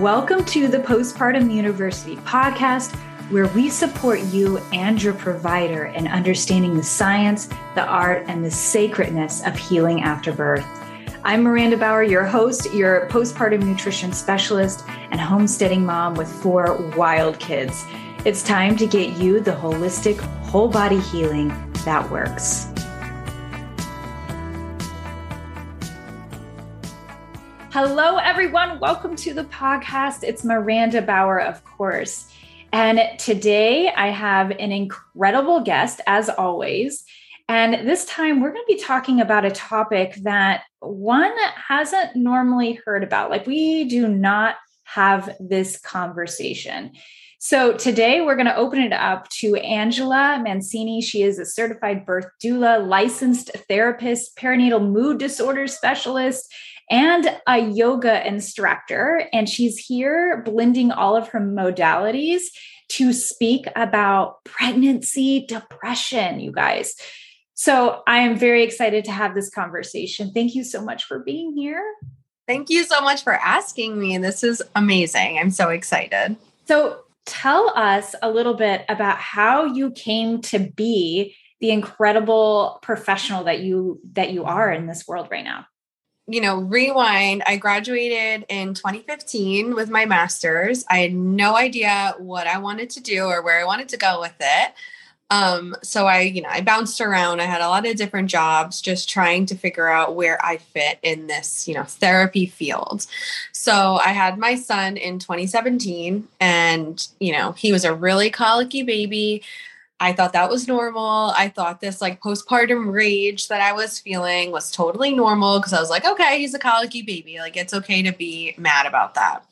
Welcome to the Postpartum University podcast, where we support you and your provider in understanding the science, the art, and the sacredness of healing after birth. I'm Miranda Bauer, your host, your postpartum nutrition specialist, and homesteading mom with four wild kids. It's time to get you the holistic, whole body healing that works. Hello, everyone. Welcome to the podcast. It's Miranda Bauer, of course. And today I have an incredible guest, as always. And this time we're going to be talking about a topic that one hasn't normally heard about. Like, we do not have this conversation. So, today we're going to open it up to Angela Mancini. She is a certified birth doula, licensed therapist, perinatal mood disorder specialist, and a yoga instructor. And she's here blending all of her modalities to speak about pregnancy depression, you guys. So I am very excited to have this conversation. Thank you so much for being here. Thank you so much for asking me. This is amazing. I'm so excited. So, tell us a little bit about how you came to be the incredible professional that you that you are in this world right now you know, rewind, I graduated in 2015 with my master's. I had no idea what I wanted to do or where I wanted to go with it. Um, so I, you know, I bounced around. I had a lot of different jobs just trying to figure out where I fit in this, you know, therapy field. So I had my son in 2017 and, you know, he was a really colicky baby. I thought that was normal. I thought this like postpartum rage that I was feeling was totally normal because I was like, okay, he's a colicky baby. Like it's okay to be mad about that.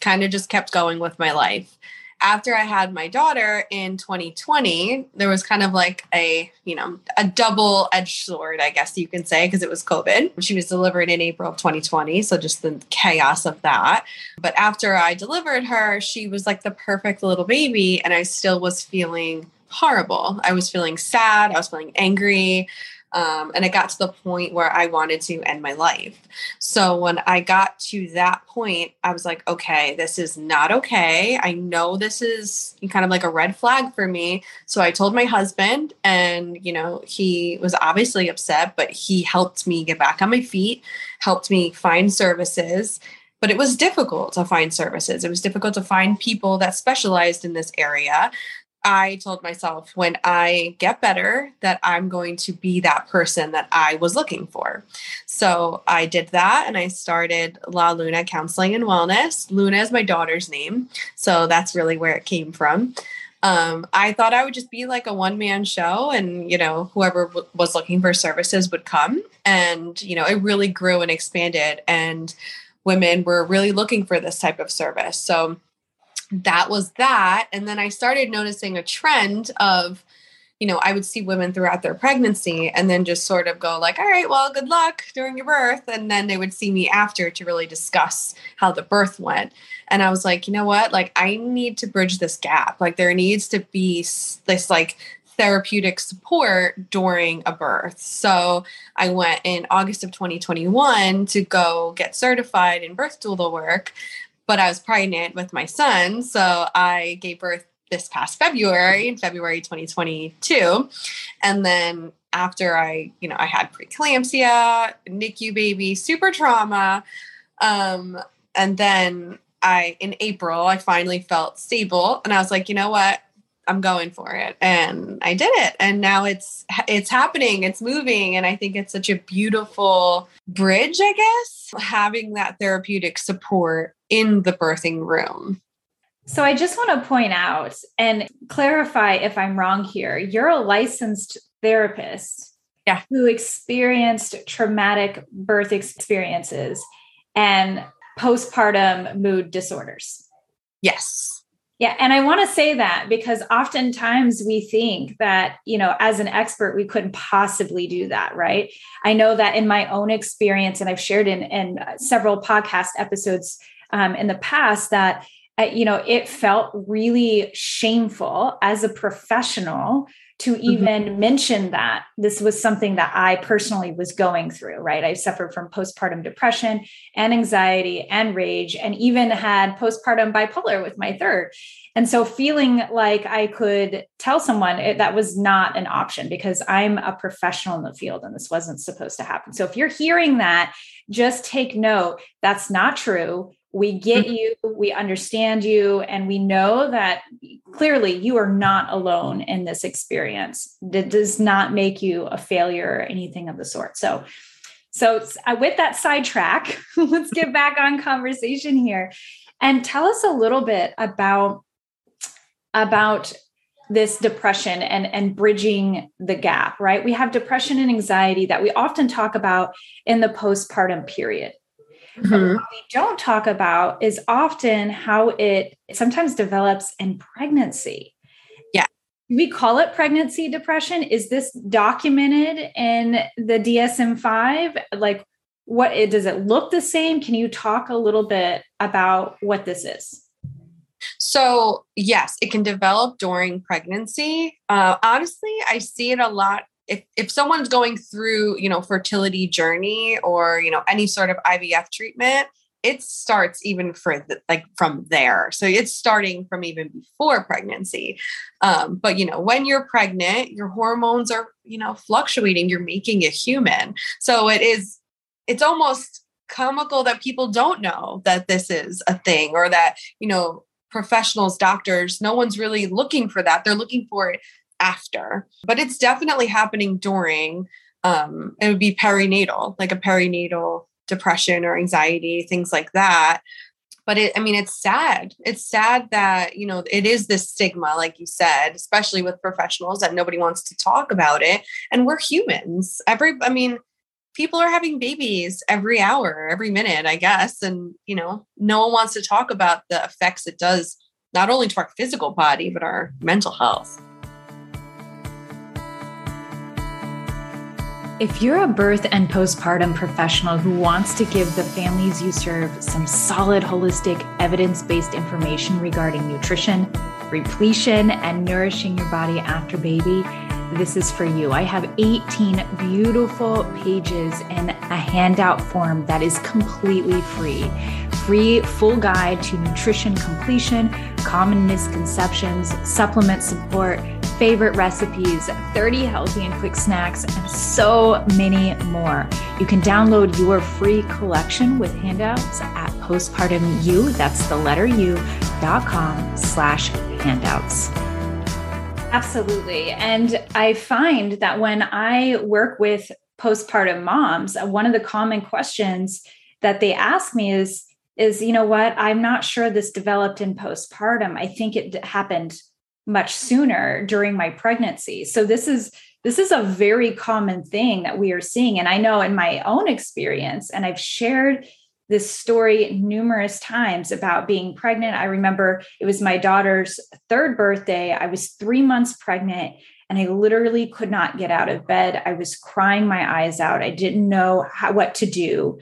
Kind of just kept going with my life. After I had my daughter in 2020, there was kind of like a, you know, a double edged sword, I guess you can say, because it was COVID. She was delivered in April of 2020. So just the chaos of that. But after I delivered her, she was like the perfect little baby. And I still was feeling horrible. I was feeling sad. I was feeling angry. Um, and it got to the point where I wanted to end my life. So when I got to that point, I was like, okay, this is not okay. I know this is kind of like a red flag for me. So I told my husband, and, you know, he was obviously upset, but he helped me get back on my feet, helped me find services. But it was difficult to find services. It was difficult to find people that specialized in this area. I told myself when I get better that I'm going to be that person that I was looking for. So I did that and I started La Luna Counseling and Wellness. Luna is my daughter's name. So that's really where it came from. Um, I thought I would just be like a one man show and, you know, whoever w- was looking for services would come. And, you know, it really grew and expanded. And women were really looking for this type of service. So that was that. And then I started noticing a trend of, you know, I would see women throughout their pregnancy and then just sort of go like, all right, well, good luck during your birth. And then they would see me after to really discuss how the birth went. And I was like, you know what? Like, I need to bridge this gap. Like, there needs to be this like therapeutic support during a birth. So I went in August of 2021 to go get certified in birth doula work but I was pregnant with my son. So I gave birth this past February, in February 2022. And then after I, you know, I had preeclampsia, NICU baby, super trauma. Um, and then I, in April, I finally felt stable and I was like, you know what? I'm going for it. And I did it. And now it's it's happening. It's moving. And I think it's such a beautiful bridge, I guess, having that therapeutic support in the birthing room. So I just want to point out and clarify if I'm wrong here. You're a licensed therapist yeah. who experienced traumatic birth experiences and postpartum mood disorders. Yes. Yeah. And I want to say that because oftentimes we think that, you know, as an expert, we couldn't possibly do that. Right. I know that in my own experience, and I've shared in, in several podcast episodes um, in the past, that, uh, you know, it felt really shameful as a professional to mm-hmm. even mm-hmm. mention that this was something that I personally was going through, right? I suffered from postpartum depression and anxiety and rage, and even had postpartum bipolar with my third. And so feeling like I could tell someone it, that was not an option because I'm a professional in the field and this wasn't supposed to happen. So if you're hearing that, just take note that's not true. We get mm-hmm. you, we understand you, and we know that clearly you are not alone in this experience. That does not make you a failure or anything of the sort. So, so uh, with that sidetrack, let's get back on conversation here and tell us a little bit about about this depression and and bridging the gap right we have depression and anxiety that we often talk about in the postpartum period Mm-hmm. what we don't talk about is often how it sometimes develops in pregnancy. Yeah. We call it pregnancy depression. Is this documented in the DSM 5? Like, what does it look the same? Can you talk a little bit about what this is? So, yes, it can develop during pregnancy. Uh, honestly, I see it a lot if if someone's going through you know fertility journey or you know any sort of IVF treatment it starts even for the, like from there. So it's starting from even before pregnancy. Um, but you know when you're pregnant your hormones are you know fluctuating. You're making a human. So it is it's almost comical that people don't know that this is a thing or that you know professionals doctors no one's really looking for that. They're looking for it after, but it's definitely happening during. Um, it would be perinatal, like a perinatal depression or anxiety, things like that. But it, I mean, it's sad. It's sad that, you know, it is this stigma, like you said, especially with professionals that nobody wants to talk about it. And we're humans. Every, I mean, people are having babies every hour, every minute, I guess. And, you know, no one wants to talk about the effects it does not only to our physical body, but our mental health. If you're a birth and postpartum professional who wants to give the families you serve some solid, holistic, evidence based information regarding nutrition, repletion, and nourishing your body after baby, this is for you. I have 18 beautiful pages in a handout form that is completely free. Free full guide to nutrition completion, common misconceptions, supplement support favorite recipes, 30 healthy and quick snacks, and so many more. You can download your free collection with handouts at postpartumu, that's the letter U, dot com slash handouts. Absolutely. And I find that when I work with postpartum moms, one of the common questions that they ask me is, is you know what i'm not sure this developed in postpartum i think it happened much sooner during my pregnancy. So this is this is a very common thing that we are seeing. And i know in my own experience and i've shared this story numerous times about being pregnant. I remember it was my daughter's third birthday. I was 3 months pregnant and i literally could not get out of bed. I was crying my eyes out. I didn't know how, what to do.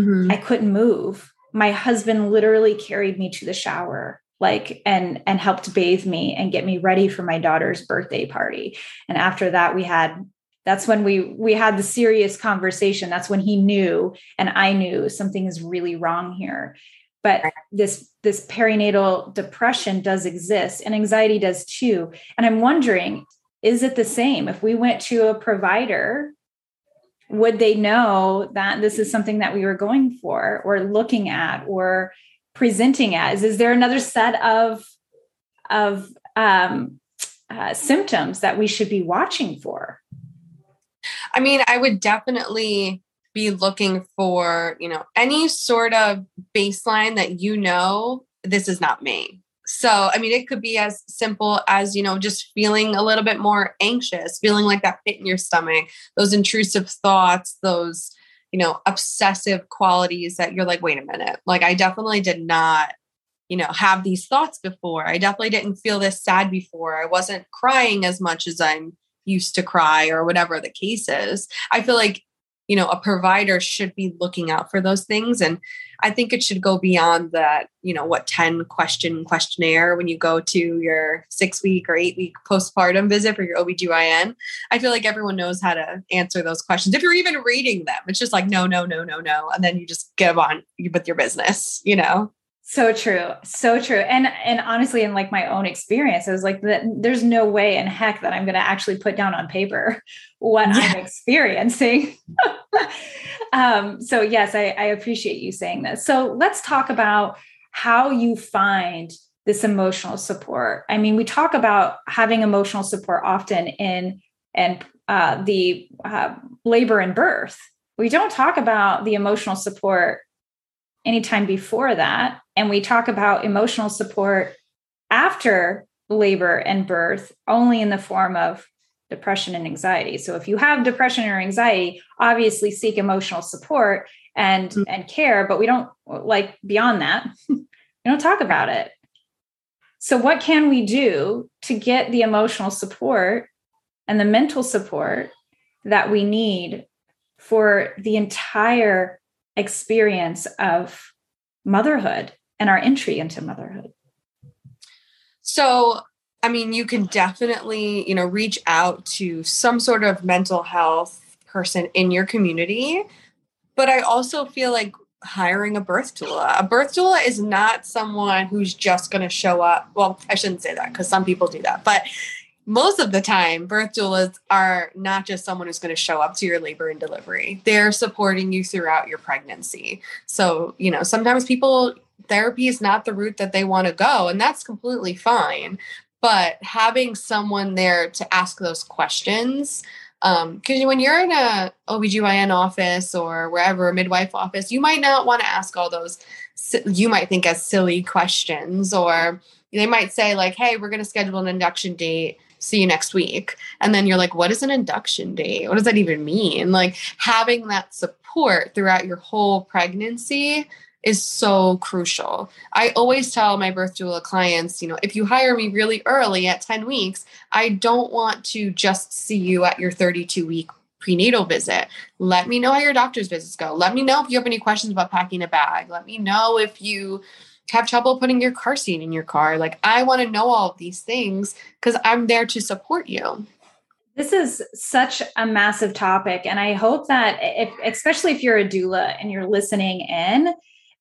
Mm-hmm. i couldn't move. My husband literally carried me to the shower like and and helped bathe me and get me ready for my daughter's birthday party. And after that we had that's when we we had the serious conversation. That's when he knew and i knew something is really wrong here. But this this perinatal depression does exist and anxiety does too. And i'm wondering is it the same? If we went to a provider would they know that this is something that we were going for or looking at or presenting as? Is there another set of of um, uh, symptoms that we should be watching for? I mean, I would definitely be looking for, you know, any sort of baseline that you know this is not me. So, I mean, it could be as simple as, you know, just feeling a little bit more anxious, feeling like that pit in your stomach, those intrusive thoughts, those you know, obsessive qualities that you're like, wait a minute, like I definitely did not, you know, have these thoughts before. I definitely didn't feel this sad before. I wasn't crying as much as I'm used to cry or whatever the case is. I feel like, you know a provider should be looking out for those things and i think it should go beyond that you know what 10 question questionnaire when you go to your six week or eight week postpartum visit for your obgyn i feel like everyone knows how to answer those questions if you're even reading them. It's just like no no no no no. And then you just get on with your business you know so true. So true. And and honestly in like my own experience i was like that there's no way in heck that i'm going to actually put down on paper what yeah. i'm experiencing. Um so yes I, I appreciate you saying this. So let's talk about how you find this emotional support. I mean we talk about having emotional support often in and uh, the uh, labor and birth. We don't talk about the emotional support anytime before that. And we talk about emotional support after labor and birth only in the form of depression and anxiety. So if you have depression or anxiety, obviously seek emotional support and mm-hmm. and care, but we don't like beyond that. we don't talk about it. So what can we do to get the emotional support and the mental support that we need for the entire experience of motherhood and our entry into motherhood? So, I mean, you can definitely, you know, reach out to some sort of mental health person in your community. But I also feel like hiring a birth doula. A birth doula is not someone who's just going to show up. Well, I shouldn't say that because some people do that, but most of the time, birth doulas are not just someone who's going to show up to your labor and delivery. They're supporting you throughout your pregnancy. So, you know, sometimes people, therapy is not the route that they want to go, and that's completely fine. But having someone there to ask those questions, because um, when you're in a OBGYN office or wherever, a midwife office, you might not want to ask all those, you might think as silly questions, or they might say, like, hey, we're going to schedule an induction date see you next week. And then you're like, what is an induction date? What does that even mean? Like having that support throughout your whole pregnancy is so crucial. I always tell my birth doula clients, you know, if you hire me really early at 10 weeks, I don't want to just see you at your 32 week prenatal visit. Let me know how your doctor's visits go. Let me know if you have any questions about packing a bag. Let me know if you have trouble putting your car seat in your car. Like, I want to know all of these things because I'm there to support you. This is such a massive topic. And I hope that, if, especially if you're a doula and you're listening in,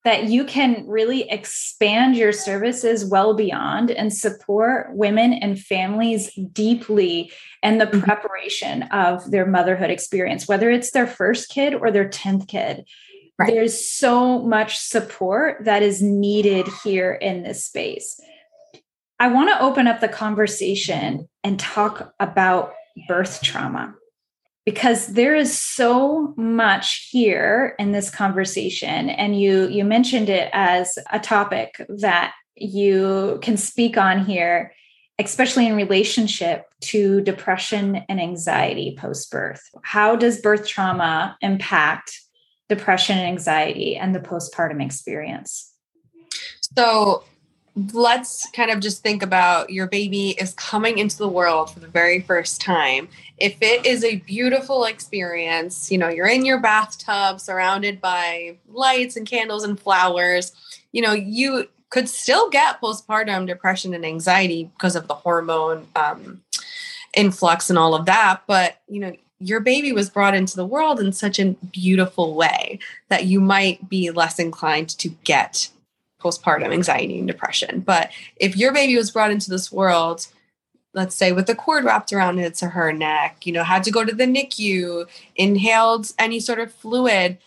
that you can really expand your services well beyond and support women and families deeply in the mm-hmm. preparation of their motherhood experience, whether it's their first kid or their 10th kid. Right. There's so much support that is needed here in this space. I want to open up the conversation and talk about birth trauma because there is so much here in this conversation and you you mentioned it as a topic that you can speak on here especially in relationship to depression and anxiety post birth how does birth trauma impact depression and anxiety and the postpartum experience? So let's kind of just think about your baby is coming into the world for the very first time. If it is a beautiful experience, you know, you're in your bathtub surrounded by lights and candles and flowers, you know, you could still get postpartum depression and anxiety because of the hormone um, influx and all of that. But, you know, your baby was brought into the world in such a beautiful way that you might be less inclined to get postpartum anxiety and depression. But if your baby was brought into this world, let's say with a cord wrapped around its or her neck, you know, had to go to the NICU, inhaled any sort of fluid,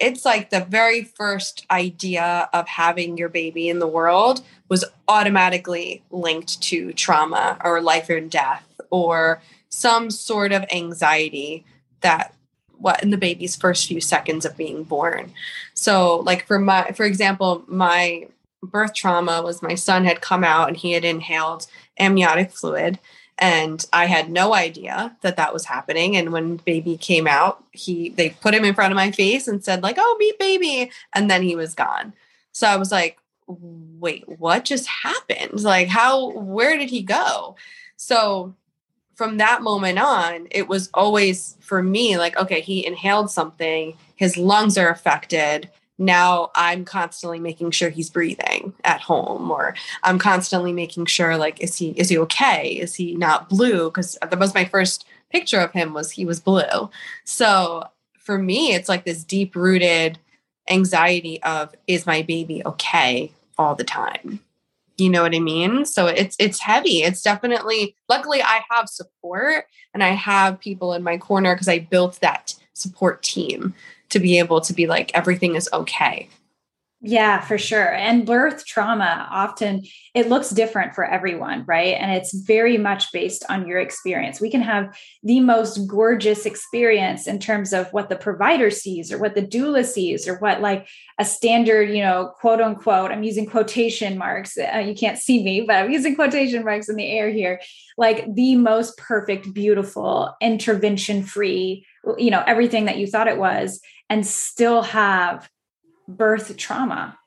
it's like the very first idea of having your baby in the world was automatically linked to trauma or life or death or some sort of anxiety that what in the baby's first few seconds of being born. So like for my for example, my birth trauma was my son had come out and he had inhaled amniotic fluid and I had no idea that that was happening and when baby came out, he they put him in front of my face and said like, "Oh, meet baby." And then he was gone. So I was like, "Wait, what just happened? Like how where did he go?" So from that moment on, it was always for me like, okay, he inhaled something, his lungs are affected. Now I'm constantly making sure he's breathing at home, or I'm constantly making sure like, is he is he okay? Is he not blue? Because that was my first picture of him was he was blue. So for me, it's like this deep rooted anxiety of is my baby okay all the time you know what i mean? So it's it's heavy. It's definitely luckily i have support and i have people in my corner because i built that support team to be able to be like everything is okay yeah, for sure. And birth trauma often it looks different for everyone, right? And it's very much based on your experience. We can have the most gorgeous experience in terms of what the provider sees or what the doula sees or what like a standard, you know, quote unquote, I'm using quotation marks. Uh, you can't see me, but I'm using quotation marks in the air here. Like the most perfect, beautiful, intervention free, you know, everything that you thought it was and still have birth trauma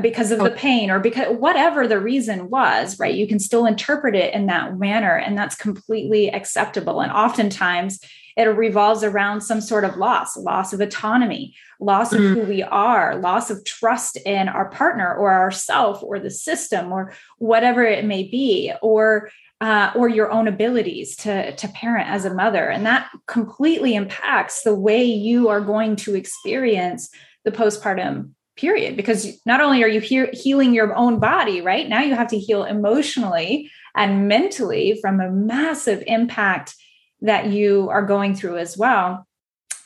because of the pain or because whatever the reason was, right? You can still interpret it in that manner, and that's completely acceptable. And oftentimes it revolves around some sort of loss, loss of autonomy, loss of mm. who we are, loss of trust in our partner or ourself or the system or whatever it may be, or uh, or your own abilities to, to parent as a mother. And that completely impacts the way you are going to experience the postpartum period because not only are you he- healing your own body right? Now you have to heal emotionally and mentally from a massive impact that you are going through as well.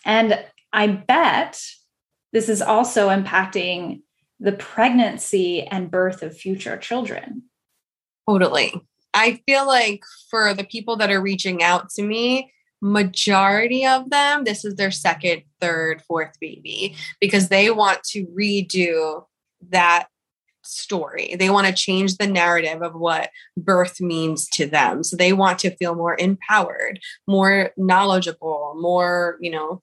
And i bet this is also impacting the pregnancy and birth of future children. Totally. I feel like for the people that are reaching out to me majority of them, this is their second, third, fourth baby because they want to redo that story. They want to change the narrative of what birth means to them. So they want to feel more empowered, more knowledgeable, more, you know,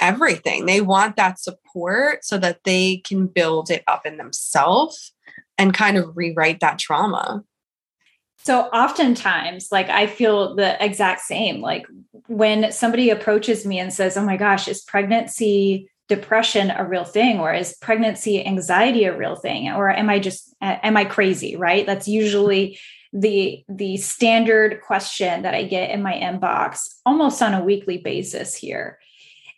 everything. They want that support so that they can build it up in themselves and kind of rewrite that trauma. So oftentimes, like I feel the exact same. Like when somebody approaches me and says, Oh my gosh, is pregnancy depression a real thing? Or is pregnancy anxiety a real thing? Or am I just, am I crazy? Right. That's usually the the standard question that I get in my inbox almost on a weekly basis here.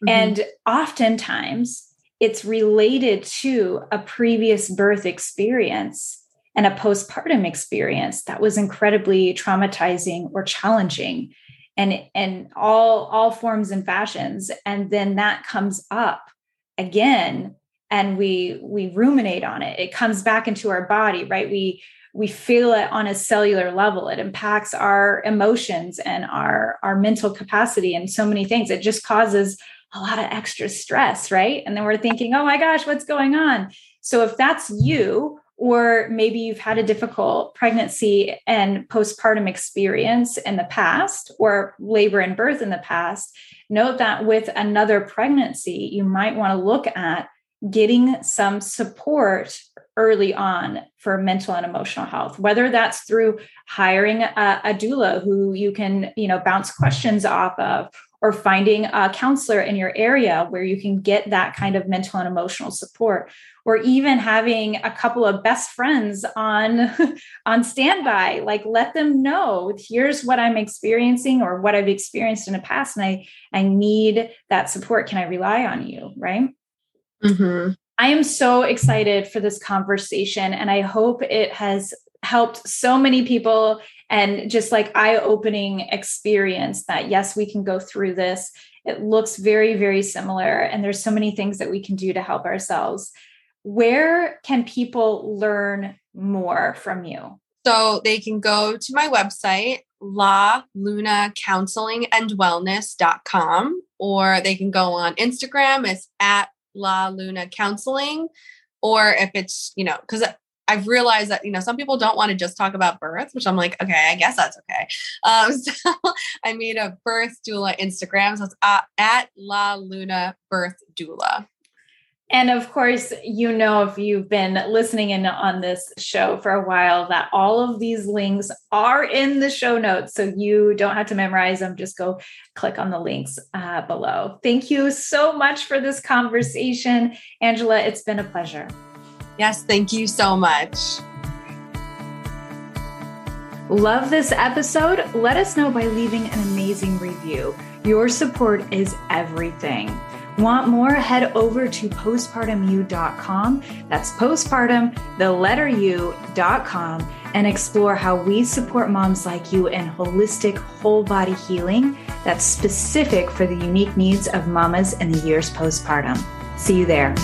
Mm-hmm. And oftentimes it's related to a previous birth experience and a postpartum experience that was incredibly traumatizing or challenging and and all all forms and fashions. And then that comes up again and we we ruminate on it. It comes back into our body right? We we feel it on a cellular level. It impacts our emotions and our our mental capacity and so many things. It just causes a lot of extra stress right? And then we're thinking oh my gosh what's going on? So if that's you or maybe you've had a difficult pregnancy and postpartum experience in the past, or labor and birth in the past, note that with another pregnancy, you might want to look at getting some support early on for mental and emotional health whether that's through hiring a, a, doula who you can you know bounce questions off of or finding a counselor in your area where you can get that kind of mental and emotional support or even having a couple of best friends on on standby. Like let them know here's what i'm experiencing or what i've experienced in the past and i i need that support. Can i rely on you? Right? Mm-hmm. i am so excited for this conversation and i hope it has helped so many people and just like eye-opening experience that yes we can go through this it looks very very similar and there's so many things that we can do to help ourselves where can people learn more from you? So they can go to my website, La Luna Counseling and Wellness.com, or they can go on Instagram, it's at La Luna Counseling. Or if it's, you know, because I've realized that, you know, some people don't want to just talk about birth, which I'm like, okay, I guess that's okay. Um, so I made a birth doula Instagram. So it's at, at La Luna Birth Doula. And of course, you know, if you've been listening in on this show for a while, that all of these links are in the show notes. So you don't have to memorize them. Just go click on the links uh, below. Thank you so much for this conversation. Angela, it's been a pleasure. Yes, thank you so much. Love this episode? Let us know by leaving an amazing review. Your support is everything. Want more? Head over to postpartumu.com. That's postpartum, the letter u.com, and explore how we support moms like you in holistic whole body healing that's specific for the unique needs of mamas in the years postpartum. See you there.